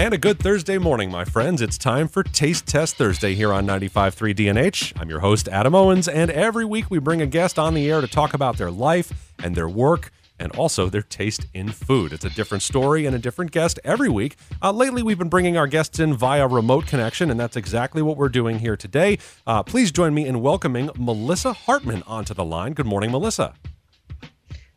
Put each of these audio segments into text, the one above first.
And a good Thursday morning, my friends. It's time for Taste Test Thursday here on 95.3 DNH. I'm your host, Adam Owens, and every week we bring a guest on the air to talk about their life and their work and also their taste in food. It's a different story and a different guest every week. Uh, lately, we've been bringing our guests in via remote connection, and that's exactly what we're doing here today. Uh, please join me in welcoming Melissa Hartman onto the line. Good morning, Melissa.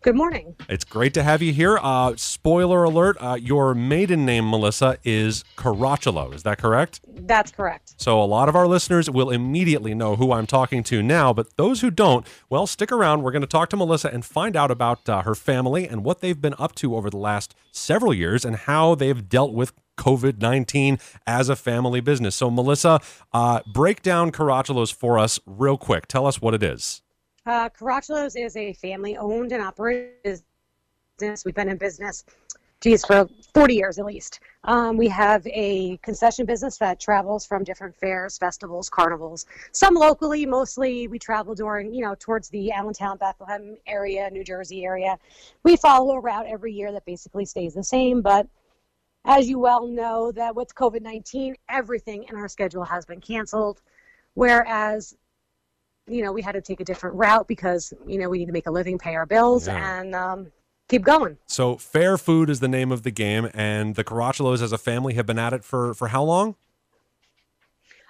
Good morning. It's great to have you here. Uh, spoiler alert: uh, your maiden name, Melissa, is Caracciolo. Is that correct? That's correct. So a lot of our listeners will immediately know who I'm talking to now, but those who don't, well, stick around. We're going to talk to Melissa and find out about uh, her family and what they've been up to over the last several years and how they've dealt with COVID 19 as a family business. So, Melissa, uh, break down Caracciolo's for us real quick. Tell us what it is. Uh, Caracciolo's is a family owned and operated business. We've been in business, geez, for 40 years at least. Um, we have a concession business that travels from different fairs, festivals, carnivals. Some locally, mostly we travel during, you know, towards the Allentown, Bethlehem area, New Jersey area. We follow a route every year that basically stays the same, but as you well know, that with COVID 19, everything in our schedule has been canceled. Whereas you know, we had to take a different route because, you know, we need to make a living, pay our bills, Yeah. and um, keep going. So, Fair Food is the name of the game, and the Caracciolo's as a family have been at it for, for how long?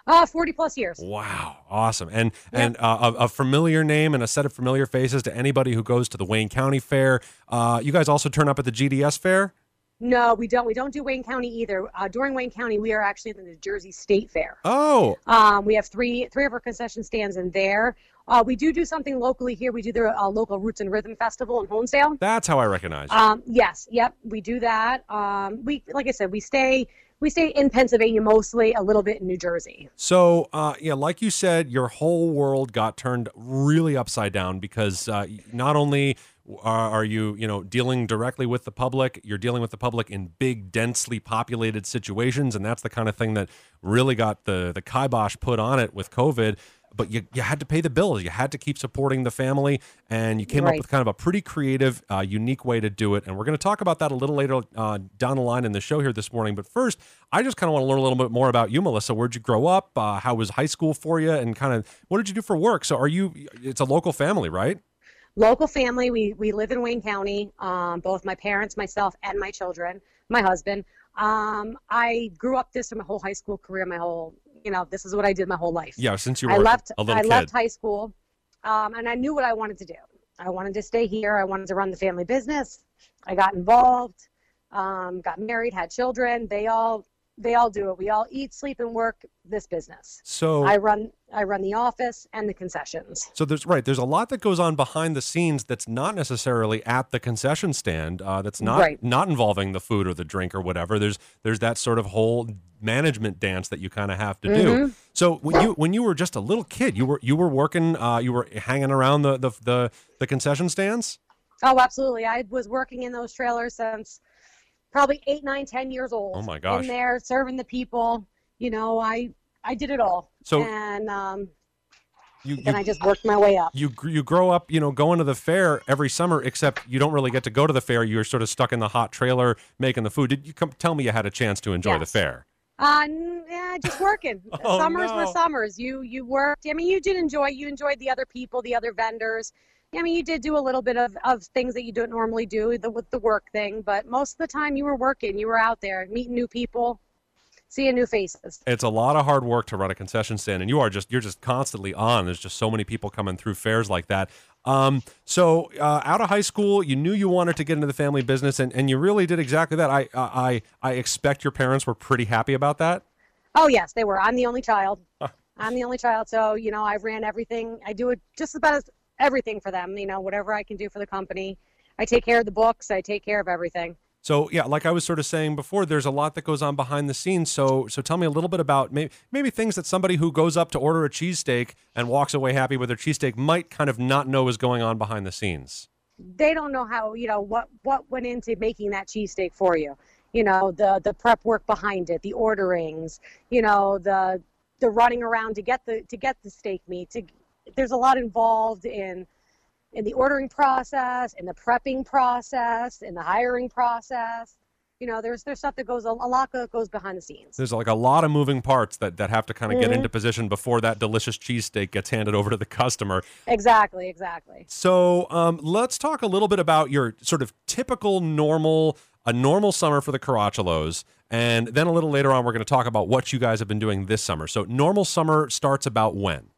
Uh, 40 plus years. Wow, awesome! And and uh, a, a familiar name and a set of familiar faces to anybody who goes to the Wayne County Fair. Uh, you guys also turn up at the GDS Fair. No, we don't. We don't do Wayne County either. Uh, during Wayne County, we are actually at the New Jersey State Fair. Oh, Um, we have three three of our concession stands in there. Uh, we do do something locally here. We do the uh, local Roots and Rhythm Festival in Honesdale. that's how I recognize you. Um, yes, yep, we do that. Um, we, like I said, we stay we stay in Pennsylvania mostly, a little bit in New Jersey. So, uh, yeah, like you said, your whole world got turned really upside down because uh, not only are, are you, you know, dealing directly with the public, you're dealing with the public in big, densely populated situations, and that's the kind of thing that really got the the kibosh put on it with COVID. But you, you had to pay the bills. You had to keep supporting the family, and you came up with kind of a pretty creative, uh, unique way to do it. And we're going to talk about that a little later uh, down the line in the show here this morning. But first, I just kind of want to learn a little bit more about you, Melissa. Where'd you grow up? Uh, how was high school for you? And kind of what did you do for work? So, are you? It's a local family, right? Local family. We we live in Wayne County. Um, both my parents, myself, and my children, my husband. Um, I grew up this for my whole high school career. My whole, you know, this is what I did my whole life. Yeah, since you were I left. a little I kid. left high school, um, and I knew what I wanted to do. I wanted to stay here. I wanted to run the family business. I got involved. Um, got married, had children. They all they all do it. We all eat, sleep, and work this business. so, I run I run the office and the concessions. So there's right. There's a lot that goes on behind the scenes that's not necessarily at the concession stand. Uh, that's not Right. not involving the food or the drink or whatever. There's there's that sort of whole management dance that you kind of have to do. Mm-hmm. So when you when you were just a little kid, you were you were working. Uh, you were hanging around the the the, the concession stands. Oh, absolutely. I was working in those trailers since probably eight, nine, ten years old. Oh, my gosh. In there, serving the people. You know, I I did it all. So- and um, You you, I just worked my way up. you you grow up, you know, going to the fair every summer. Except you don't really get to go to the fair. You're sort of stuck in the hot trailer making the food. Did you come tell me you had a chance to enjoy the fair? Uh, yeah, just working. Oh, summers no. were summers. You you worked. I mean, you did enjoy. You enjoyed the other people, the other vendors. I mean, you did do a little bit of, of things that you don't normally do the, with the work thing, but most of the time you were working. You were out there meeting new people, seeing new faces. it's a lot of hard work to run a concession stand and you are just you're just constantly on there's just so many people coming through fairs like that um, so uh, out of high school you knew you wanted to get into the family business and, and you really did exactly that I, I i expect your parents were pretty happy about that Oh yes, they were. I'm the only child. I'm the only child, so you know I ran everything. I do it just about as, everything for them. You know, whatever I can do for the company. I take care of the books. I take care of everything. so yeah like i was sort of saying before there's a lot that goes on behind the scenes so so tell me a little bit about maybe, maybe things that somebody who goes up to order a cheesesteak and walks away happy with their cheesesteak might kind of not know is going on behind the scenes They don't know how you know what what went into making that cheesesteak for you. You know the the prep work behind it, the orderings. You know the the running around to get the to get the steak meat. To there's a lot involved in in the ordering process, in the prepping process, in the hiring process. you know, there's there's stuff that goes a, lot that goes behind the scenes. There's like a lot of moving parts that, that have to kind of get Mhm. into position before that delicious cheesesteak gets handed over to the customer. Exactly, exactly. So um, let's talk a little bit about your sort of typical normal, a normal summer for the Caracciolos. And then a little later on, we're going to talk about what you guys have been doing this summer. So normal summer starts about when?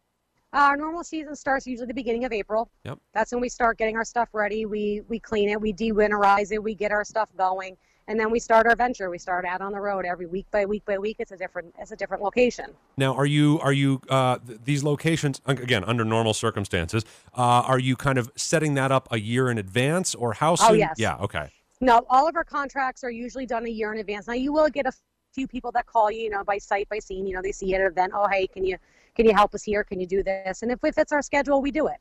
Our normal season starts usually the beginning of April. Yep. That's when we start getting our stuff ready. We we clean it, we de-winterize it, we get our stuff going, and then we start our venture. We start out on the road every week by week by week. It's a different it's a different location. Now, are you are you uh, th- these locations again under normal circumstances? Uh, are you kind of setting that up a year in advance, or how soon? Oh, yes. Yeah. Okay. No, all of our contracts are usually done a year in advance. Now you will get a few people that call you, you know, by sight, by scene. You know, they see it at an event. Oh, hey, can you can you help us here? Can you do this? And if it fits our schedule, we do it.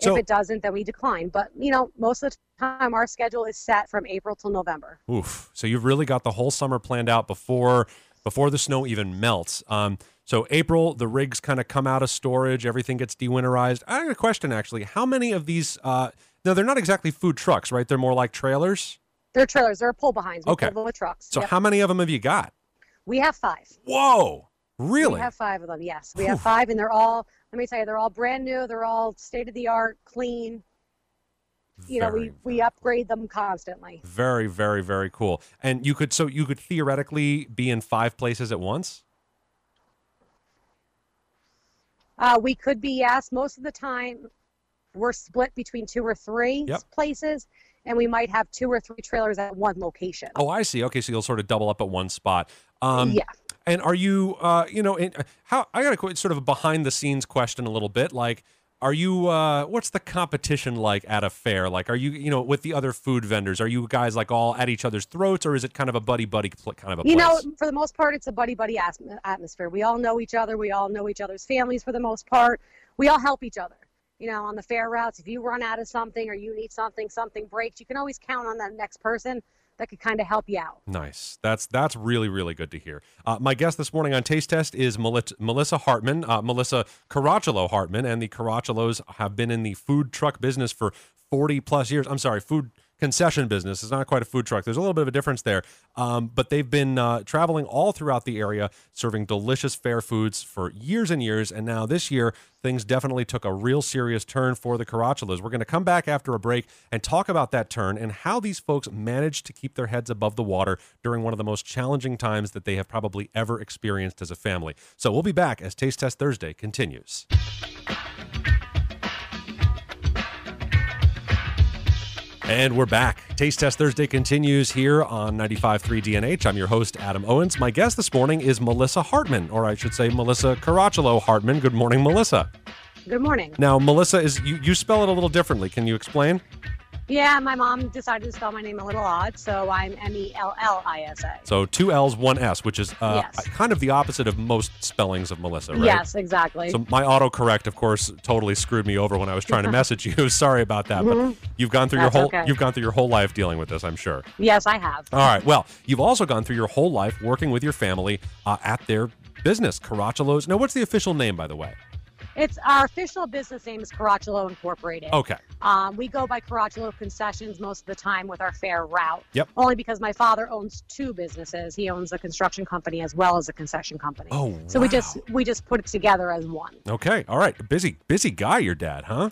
So- if it doesn't, then we decline. But you know, most of the time, our schedule is set from April till November. Oof. So you've really got the whole summer planned out before before the snow even melts. Um, so April, the rigs kind of come out of storage, everything gets dewinterized. I have a question actually. How many of these? Uh, no, they're not exactly food trucks, right? They're more like trailers. They're trailers. They're pull behinds. We Okay. pull them with trucks. So Yep. how many of them have you got? We have five. Whoa! Really? We have five of them. Yes, we Whew. have five, and they're all. Let me tell you, they're all brand new. They're all state of the art, clean. You know, we we upgrade them constantly. very, very, very cool. And you could so you could theoretically be in five places at once. Uh, we could be yes. Most of the time, we're split between two or three Yep. places, and we might have two or three trailers at one location. Oh, I see. Okay, so you'll sort of double up at one spot. Um, yeah. And are you, uh, you know, in, how I got a sort of a behind the scenes question a little bit. Like, are you, uh, what's the competition like at a fair? Like, are you, you know, with the other food vendors, are you guys like all at each other's throats, or is it kind of a buddy buddy kind of a You place? know, for the most part, it's a buddy buddy atmosphere. We all know each other. We all know each other's families for the most part. We all help each other. You know, on the fair routes, if you run out of something or you need something, something breaks, you can always count on that next person that could kind of help you out. Nice. That's that's really really good to hear. Uh, my guest this morning on Taste Test is Melissa Hartman, uh, Melissa Caracciolo Hartman, and the Caracciolos have been in the food truck business for forty plus years. I'm sorry, food concession business. It's not quite a food truck. There's a little bit of a difference there, um, but they've been uh, traveling all throughout the area, serving delicious fair foods for years and years. And now this year, things definitely took a real serious turn for the Caracciolos. We're going to come back after a break and talk about that turn and how these folks managed to keep their heads above the water during one of the most challenging times that they have probably ever experienced as a family. So we'll be back as Taste Test Thursday continues. And we're back. Taste Test Thursday continues here on 95.3 DNH. I'm your host, Adam Owens. My guest this morning is Melissa Hartman, or I should say Melissa Caracciolo Hartman. Good morning, Melissa. Good morning. Now, Melissa is you, you spell it a little differently. Can you explain? Yeah, my mom decided to spell my name a little odd, so I'm M E L L I S A. So two L's, one S, which is uh, Yes. kind of the opposite of most spellings of Melissa, right? Yes, exactly. So my autocorrect, of course, totally screwed me over when I was trying to message you. Sorry about that, but you've gone through Mm-hmm. That's your whole okay. you've gone through your whole life dealing with this, I'm sure. yes, I have. All right. Well, you've also gone through your whole life working with your family uh, at their business, Caracciolo's. Now, what's the official name, by the way? It's our official business name is Caracciolo Incorporated. Okay. Um, we go by Caracciolo Concessions most of the time with our fair route. Yep. Only because my father owns two businesses. He owns a construction company as well as a concession company. Oh, So we just we just put it together as one. Okay. All right. Busy, busy guy, your dad, huh?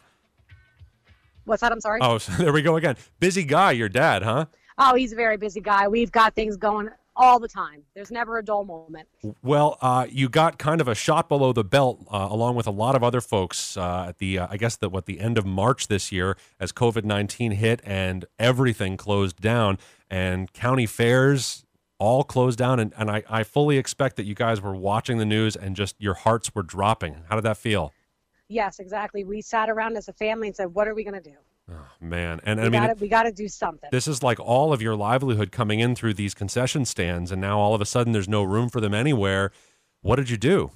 What's that? I'm sorry. Oh, so there we go again. Busy guy, your dad, huh? Oh, he's a very busy guy. We've got things going all the time. There's never a dull moment. Well, uh, you got kind of a shot below the belt, uh, along with a lot of other folks uh, at the, uh, I guess, the what the end of March this year, as COVID nineteen hit and everything closed down, and county fairs all closed down, and, and I, I fully expect that you guys were watching the news and just your hearts were dropping. How did that feel? Yes, exactly. We sat around as a family and said, "What are we going to do? Oh, man, and We I mean, got to we got to do something." this is like all of your livelihood coming in through these concession stands, and now all of a sudden there's no room for them anywhere. What did you do?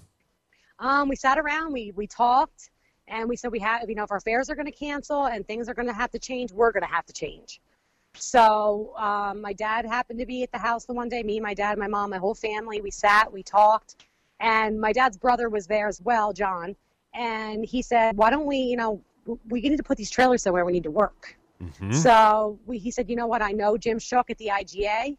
Um, we sat around, we we talked, and we said we have, you know, if our fares are going to cancel and things are going to have to change, we're going to have to change. So um, my dad happened to be at the house the one day. Me, my dad, my mom, my whole family. We sat, we talked, and my dad's brother was there as well, John. And he said, "Why don't we, you know, we need to put these trailers somewhere. We need to work." Mhm. So we, he said, "You know what? I know Jim Shook at the IGA."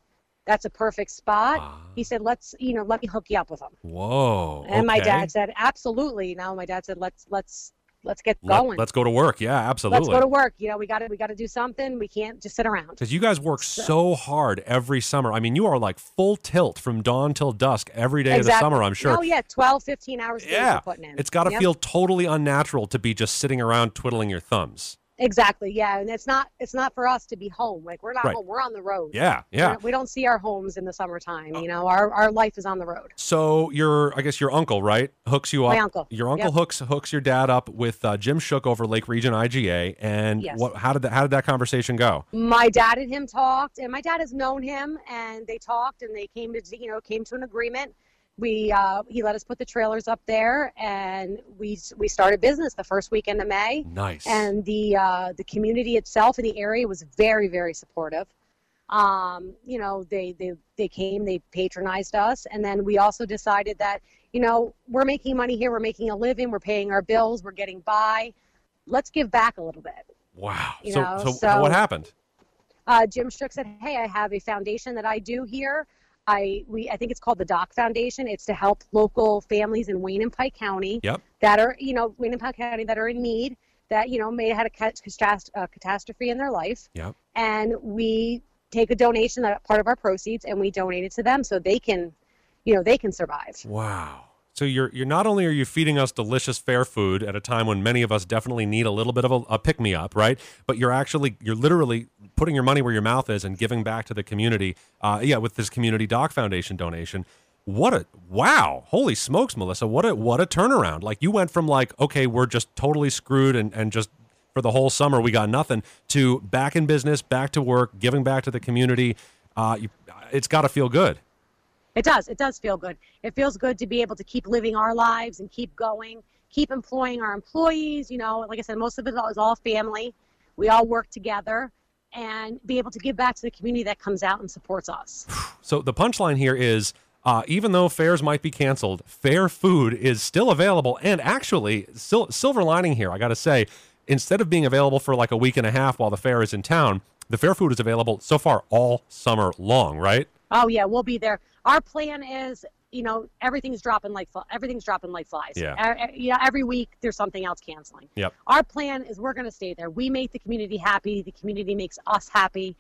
that's a perfect spot. Ah. He said, let's, you know, let me hook you up with them. Whoa. And my dad said, absolutely. Now my dad said, let's, let's, let's get going. Let, us go to work. Yeah, absolutely. Let's go to work. You know, we got to, we got to do something. We can't just sit around. Because you guys work So- so hard every summer. I mean, you are like full tilt from dawn till dusk every day of the summer, I'm sure. Oh yeah, 12, 15 hours a day Yeah. putting in. It's got to Yep. feel totally unnatural to be just sitting around twiddling your thumbs. Exactly. Yeah, and it's not it's not for us to be home. Like we're not Right. home. We're on the road. Yeah, yeah. We don't see our homes in the summertime. You know, our our life is on the road. So your, I guess your uncle, right, hooks you up. My uncle. Your uncle Yep. hooks hooks your dad up with uh, Jim Shook over Lake Region IGA, and Yes. what? How did that? How did that conversation go? My dad and him talked, and my dad has known him, and they talked, and they came to you know came to an agreement. We uh, he let us put the trailers up there, and we we started business the first weekend of May. Nice. and the uh, the community itself in the area was very very supportive. Um, you know, they they they came, they patronized us, and then we also decided that you know we're making money here, we're making a living, we're paying our bills, we're getting by. Let's give back a little bit. wow. you so, know, so, so- what happened? Uh, Jim Shook said, "Hey, I have a foundation that I do here. I we I think it's called the Doc Foundation. It's to help local families in Wayne and Pike County Yep. that are you know Wayne and Pike County that are in need that you know may have had a uh, catastrophe in their life. Yep. And we take a donation that part of our proceeds and we donate it to them so they can, you know, they can survive. Wow. So you're you're not only are you feeding us delicious fair food at a time when many of us definitely need a little bit of a, a pick me up, right? But you're actually you're literally putting your money where your mouth is and giving back to the community. Uh, yeah, with this community doc foundation donation. What a wow! Holy smokes, Melissa! What a what a turnaround! Like you went from like okay, we're just totally screwed and and just for the whole summer we got nothing to back in business, back to work, giving back to the community. Uh, you, it's got to feel good. It does. It does feel good. It feels good to be able to keep living our lives and keep going, keep employing our employees. You know, like I said, most of it is all family. We all work together and be able to give back to the community that comes out and supports us. So the punchline here is uh, even though fairs might be canceled, fair food is still available. And actually, sil- silver lining here, I got to say, instead of being available for like a week and a half while the fair is in town, the fair food is available so far all summer long, right? Oh yeah, we'll be there. Our plan is, you know, everything's dropping like fl- everything's dropping like flies. Yeah. E- yeah. Every week there's something else canceling. Yep. Our plan is we're going to stay there. We make the community happy. The community makes us happy.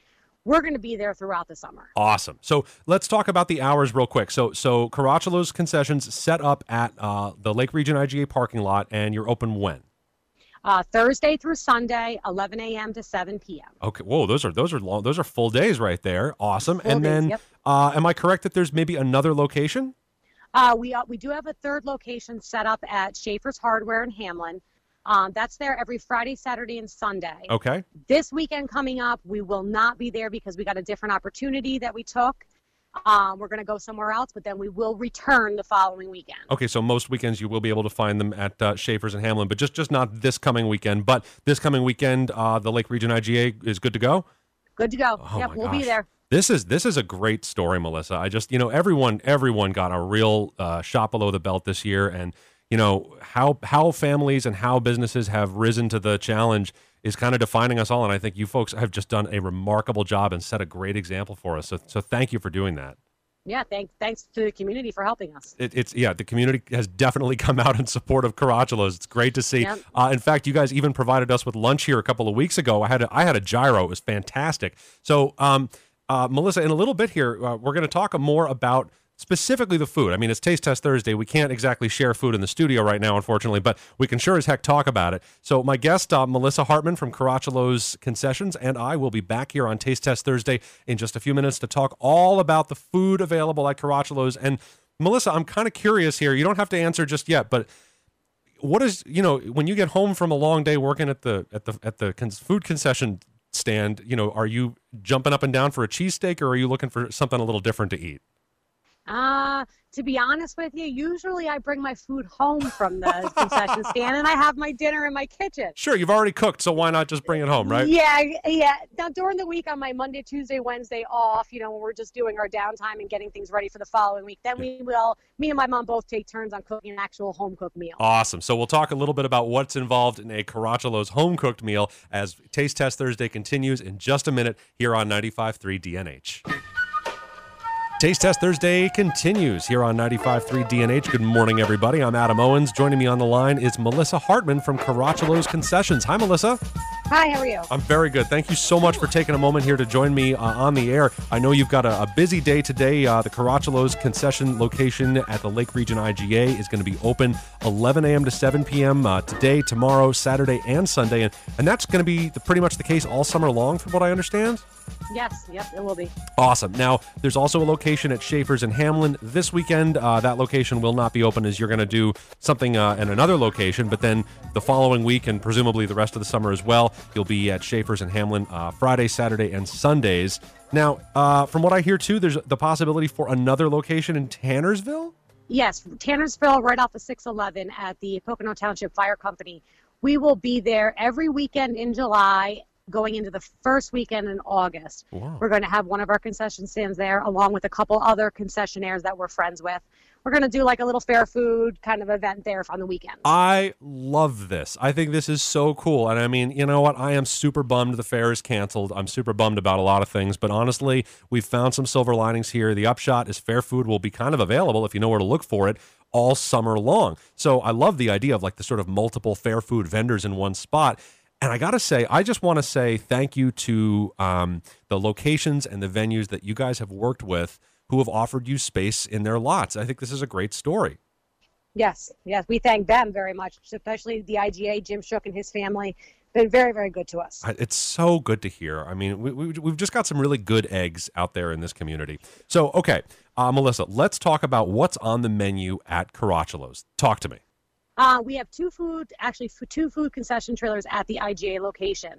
We're going to be there throughout the summer. Awesome. So let's talk about the hours real quick. So so Caracciolo's concessions set up at uh, the Lake Region IGA parking lot, and you're open when? Uh, Thursday through Sunday, 11 a.m. to 7 p.m. Okay. Whoa, those are those are long. Those are full days right there. Awesome. Full and days, then, yep. uh, am I correct that there's maybe another location? Uh, we uh, we do have a third location set up at Schaefer's Hardware in Hamlin. Um, that's there every Friday, Saturday, and Sunday. Okay. This weekend coming up, we will not be there because we got a different opportunity that we took. Um, we're going to go somewhere else, but then we will return the following weekend. Okay, so most weekends you will be able to find them at uh, Schaefer's and Hamlin, but just just not this coming weekend. But this coming weekend, uh, the Lake Region IGA is good to go. Good to go. Oh yep, we'll gosh. be there. This is this is a great story, Melissa. I just you know everyone everyone got a real uh, shot below the belt this year, and you know how how families and how businesses have risen to the challenge is kind of defining us all. And I think you folks have just done a remarkable job and set a great example for us. So so thank you for doing that. Yeah, thank, thanks to the community for helping us. it, it's yeah the community has definitely come out in support of Caracciolo's. It's great to see. Yep. Uh, in fact, you guys even provided us with lunch here a couple of weeks ago. I had a, I had a gyro. It was fantastic. So, um, uh, Melissa, in a little bit here, uh, we're going to talk more about specifically the food. I mean, it's Taste Test Thursday. We can't exactly share food in the studio right now, unfortunately, but we can sure as heck talk about it. So, my guest, uh, Melissa Hartman from Caracciolo's Concessions, and I will be back here on Taste Test Thursday in just a few minutes to talk all about the food available at Caracciolo's. And, Melissa, I'm kind of curious here. You don't have to answer just yet, but what is you know when you get home from a long day working at the at the at the con- food concession stand you know are you jumping up and down for a cheesesteak or are you looking for something a little different to eat Uh, to be honest with you, usually I bring my food home from the concession stand and I have my dinner in my kitchen. sure you've already cooked so why not just bring it home right Yeah, yeah. Now during the week on my Monday, Tuesday, Wednesday off, you know, when we're just doing our downtime and getting things ready for the following week, then we will. Me and my mom both take turns on cooking an actual home cooked meal. Awesome. So we'll talk a little bit about what's involved in a Caracciolo's home cooked meal as Taste Test Thursday continues in just a minute here on 95.3 DNH. Taste Test Thursday continues here on 95.3 DNH. Good morning, everybody. I'm Adam Owens. Joining me on the line is Melissa Hartman from Caracciolo's Concessions. Hi, Melissa. Hi, how are you? I'm very good. Thank you so much for taking a moment here to join me uh, on the air. I know you've got a, a busy day today. Uh, the Caracciolo's concession location at the Lake Region IGA is going to be open 11 a.m. to 7 p.m. Uh, today, tomorrow, Saturday, and Sunday. And, and that's going to be the, pretty much the case all summer long, from what I understand. Yes, yep, it will be. Awesome. Now, there's also a location at Schaefer's in Hamlin this weekend. Uh, that location will not be open as you're going to do something uh, in another location, but then the following week and presumably the rest of the summer as well, you'll be at Schaefer's in Hamlin uh, Friday, Saturday, and Sundays. Now, uh, from what I hear too, there's the possibility for another location in Tannersville. Yes, Tannersville, right off of 611 at the Pocono Township Fire Company. We will be there every weekend in July going into the first weekend in August. Wow. We're going to have one of our concession stands there, along with a couple other concessionaires that we're friends with. We're going to do like a little fair food kind of event there on the weekend. I love this. I think this is so cool. And I mean, you know what? I am super bummed the fair is canceled. I'm super bummed about a lot of things, but honestly, we've found some silver linings here. The upshot is fair food will be kind of available if you know where to look for it all summer long. So I love the idea of like the sort of multiple fair food vendors in one spot. And I got to say, I just want to say thank you to um, the locations and the venues that you guys have worked with who have offered you space in their lots. I think this is a great story. Yes, yes, we thank them very much, especially the IGA, Jim Shook and his family. Been very, very good to us. It's so good to hear. I mean, we, we, we've just got some really good eggs out there in this community. So, okay, uh, Melissa, let's talk about what's on the menu at Caracciolo's. Talk to me. Uh, we have two food, actually two food concession trailers at the IGA location.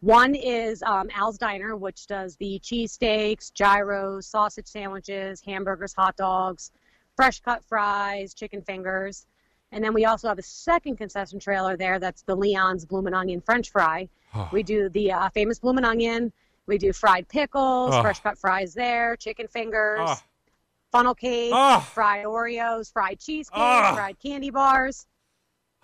One is um, Al's Diner, which does the cheesesteaks, gyros, sausage sandwiches, hamburgers, hot dogs, fresh cut fries, chicken fingers. And then we also have a second concession trailer there that's the Leon's Bloomin' Onion French Fry. we do the uh, famous Bloomin' Onion. We do fried pickles, Oh. fresh cut fries there, chicken fingers, Oh. funnel cake, Oh. fried Oreos, fried cheesecake, Oh. fried candy bars.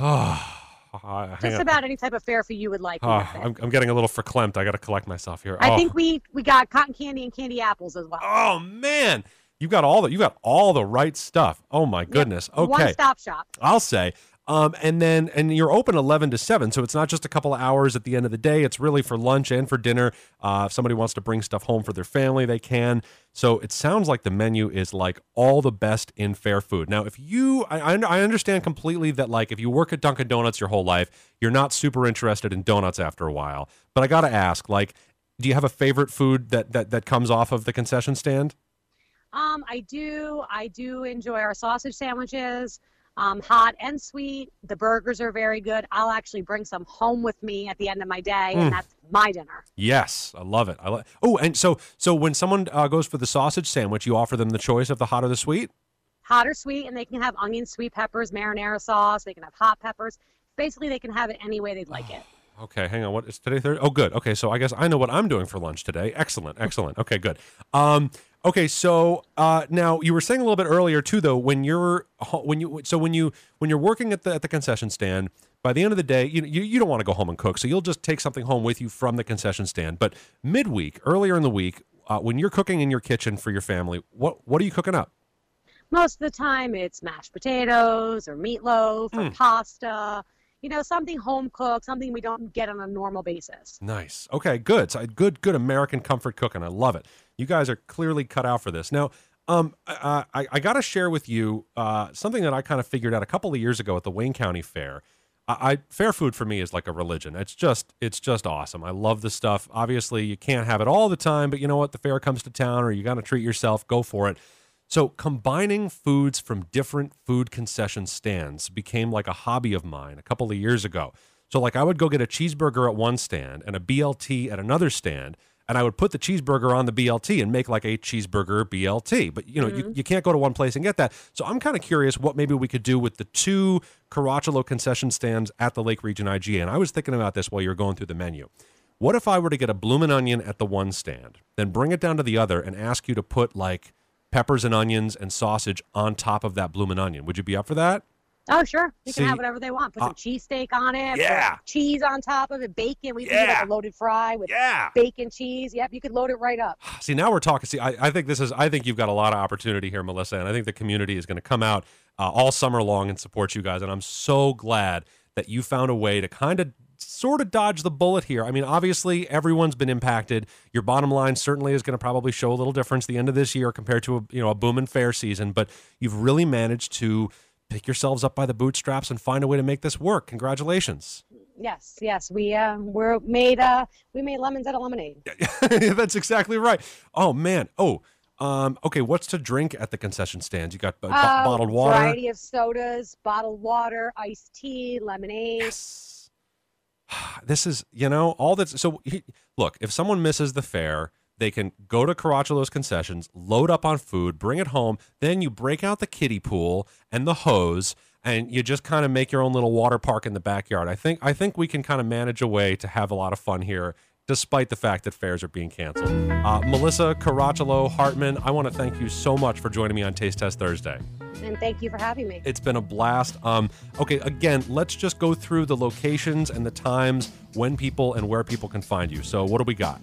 Oh, Just on. about any type of fare food you would like. Oh. I'm, I'm getting a little verklempt. I got to collect myself here. I oh. think we we got cotton candy and candy apples as well. Oh man, you got all the you got all the right stuff. Oh my goodness. One Okay, one stop shop. I'll say. Um, and then and you're open 11 to 7, so it's not just a couple of hours at the end of the day. It's really for lunch and for dinner. Uh, if somebody wants to bring stuff home for their family, they can. So it sounds like the menu is like all the best in fair food. Now, if you, I, I understand completely that like if you work at Dunkin' Donuts your whole life, you're not super interested in donuts after a while. But I got to ask, like, do you have a favorite food that that that comes off of the concession stand? Um, I do I do enjoy our sausage sandwiches, um, hot and sweet. The burgers are very good. I'll actually bring some home with me at the end of my day, Mm. and that's my dinner. Yes, I love it. I love. Oh, and so so when someone uh, goes for the sausage sandwich, you offer them the choice of the hot or the sweet. Hot or sweet, and they can have onion, sweet peppers, marinara sauce. They can have hot peppers. Basically, they can have it any way they'd like it. Okay, hang on. What is today? Thursday? Oh, good. Okay, so I guess I know what I'm doing for lunch today. Excellent, excellent. Okay, good. Um, okay, so uh, now you were saying a little bit earlier too, though, when you're when you so when you when you're working at the at the concession stand, by the end of the day, you you, you don't want to go home and cook, so you'll just take something home with you from the concession stand. But midweek, earlier in the week, uh, when you're cooking in your kitchen for your family, what what are you cooking up? Most of the time, it's mashed potatoes or meatloaf or Mm. pasta. You know, something home cooked, something we don't get on a normal basis. Nice. Okay, good. So good, good American comfort cooking. I love it. You guys are clearly cut out for this. Now, um, I, I, I got to share with you uh, something that I kind of figured out a couple of years ago at the Wayne County Fair. I, I fair food for me is like a religion. It's just it's just awesome. I love the stuff. Obviously, you can't have it all the time, but you know what? The fair comes to town, or you got to treat yourself. Go for it. So combining foods from different food concession stands became like a hobby of mine a couple of years ago. So like I would go get a cheeseburger at one stand and a BLT at another stand, and I would put the cheeseburger on the BLT and make like a cheeseburger BLT. But you know, you, mm-hmm. you can't go to one place and get that. So I'm kind of curious what maybe we could do with the two Caracciolo concession stands at the Lake Region IGA. And I was thinking about this while you were going through the menu. What if I were to get a bloomin' onion at the one stand, then bring it down to the other and ask you to put like peppers and onions and sausage on top of that bloomin' onion? Would you be up for that? Oh, sure. They See, can have whatever they want. Put uh, some cheesesteak on it. put Yeah. Cheese on top of it. Bacon. We can do Yeah. like a loaded fry with Yeah. bacon cheese. Yep, you could load it right up. See, now we're talking. See, I, I think this is. I think you've got a lot of opportunity here, Melissa, and I think the community is going to come out uh, all summer long and support you guys. And I'm so glad that you found a way to kind of sort of dodge the bullet here. I mean, obviously, everyone's been impacted. Your bottom line certainly is going to probably show a little difference the end of this year compared to a you know a boom and fair season. But you've really managed to pick yourselves up by the bootstraps and find a way to make this work. Congratulations. Yes, yes. We uh, we're made uh, we made lemons out of lemonade. That's exactly right. Oh man. Oh, um, okay. What's to drink at the concession stands? You got bo- Uh, bottled water. Variety of sodas, bottled water, iced tea, lemonade. Yes. This is, you know, all that's so. He, look, if someone misses the fair, they can go to Caracciolo's concessions, load up on food, bring it home. Then you break out the kiddie pool and the hose, and you just kind of make your own little water park in the backyard. I think I think we can kind of manage a way to have a lot of fun here. Despite the fact that fairs are being canceled, uh, Melissa Caracciolo Hartman, I want to thank you so much for joining me on Taste Test Thursday. And thank you for having me. It's been a blast. Um, okay, again, let's just go through the locations and the times when people and where people can find you. So, what do we got?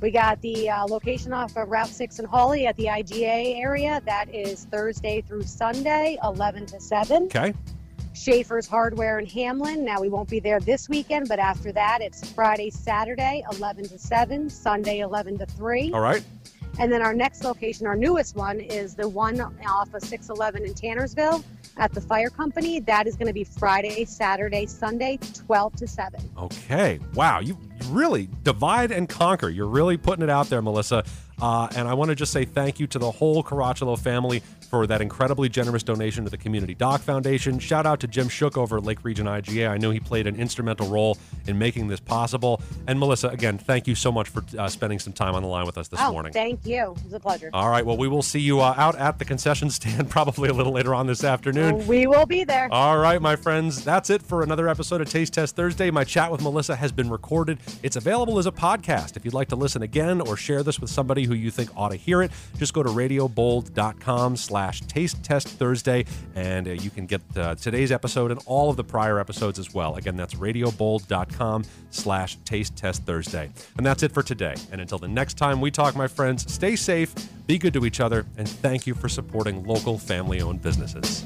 We got the uh, location off of Route 6 in Hawley at the IGA area. That is Thursday through Sunday, 11 to 7. Okay. Schaefer's Hardware in Hamlin. Now, we won't be there this weekend, but after that, it's Friday, Saturday, 11 to 7, Sunday, 11 to 3. All right. And then our next location, our newest one, is the one off of 611 in Tannersville at the fire company. That is going to be Friday, Saturday, Sunday, 12 to 7. Okay. Wow. You really divide and conquer. You're really putting it out there, Melissa. Uh, and I want to just say thank you to the whole Caracciolo family for that incredibly generous donation to the Community Doc Foundation. Shout out to Jim Shook over at Lake Region IGA. I know he played an instrumental role in making this possible. And Melissa, again, thank you so much for uh, spending some time on the line with us this oh, morning. thank you. It was a pleasure. All right. Well, we will see you uh, out at the concession stand probably a little later on this afternoon. we will be there. All right, my friends, that's it for another episode of Taste Test Thursday. My chat with Melissa has been recorded. It's available as a podcast. If you'd like to listen again or share this with somebody who you think ought to hear it, just go to radiobold.com slash taste test Thursday, and uh, you can get uh, today's episode and all of the prior episodes as well. Again, that's radiobold.com slash taste test Thursday. And that's it for today. And until the next time we talk, my friends, stay safe, be good to each other, and thank you for supporting local family-owned businesses.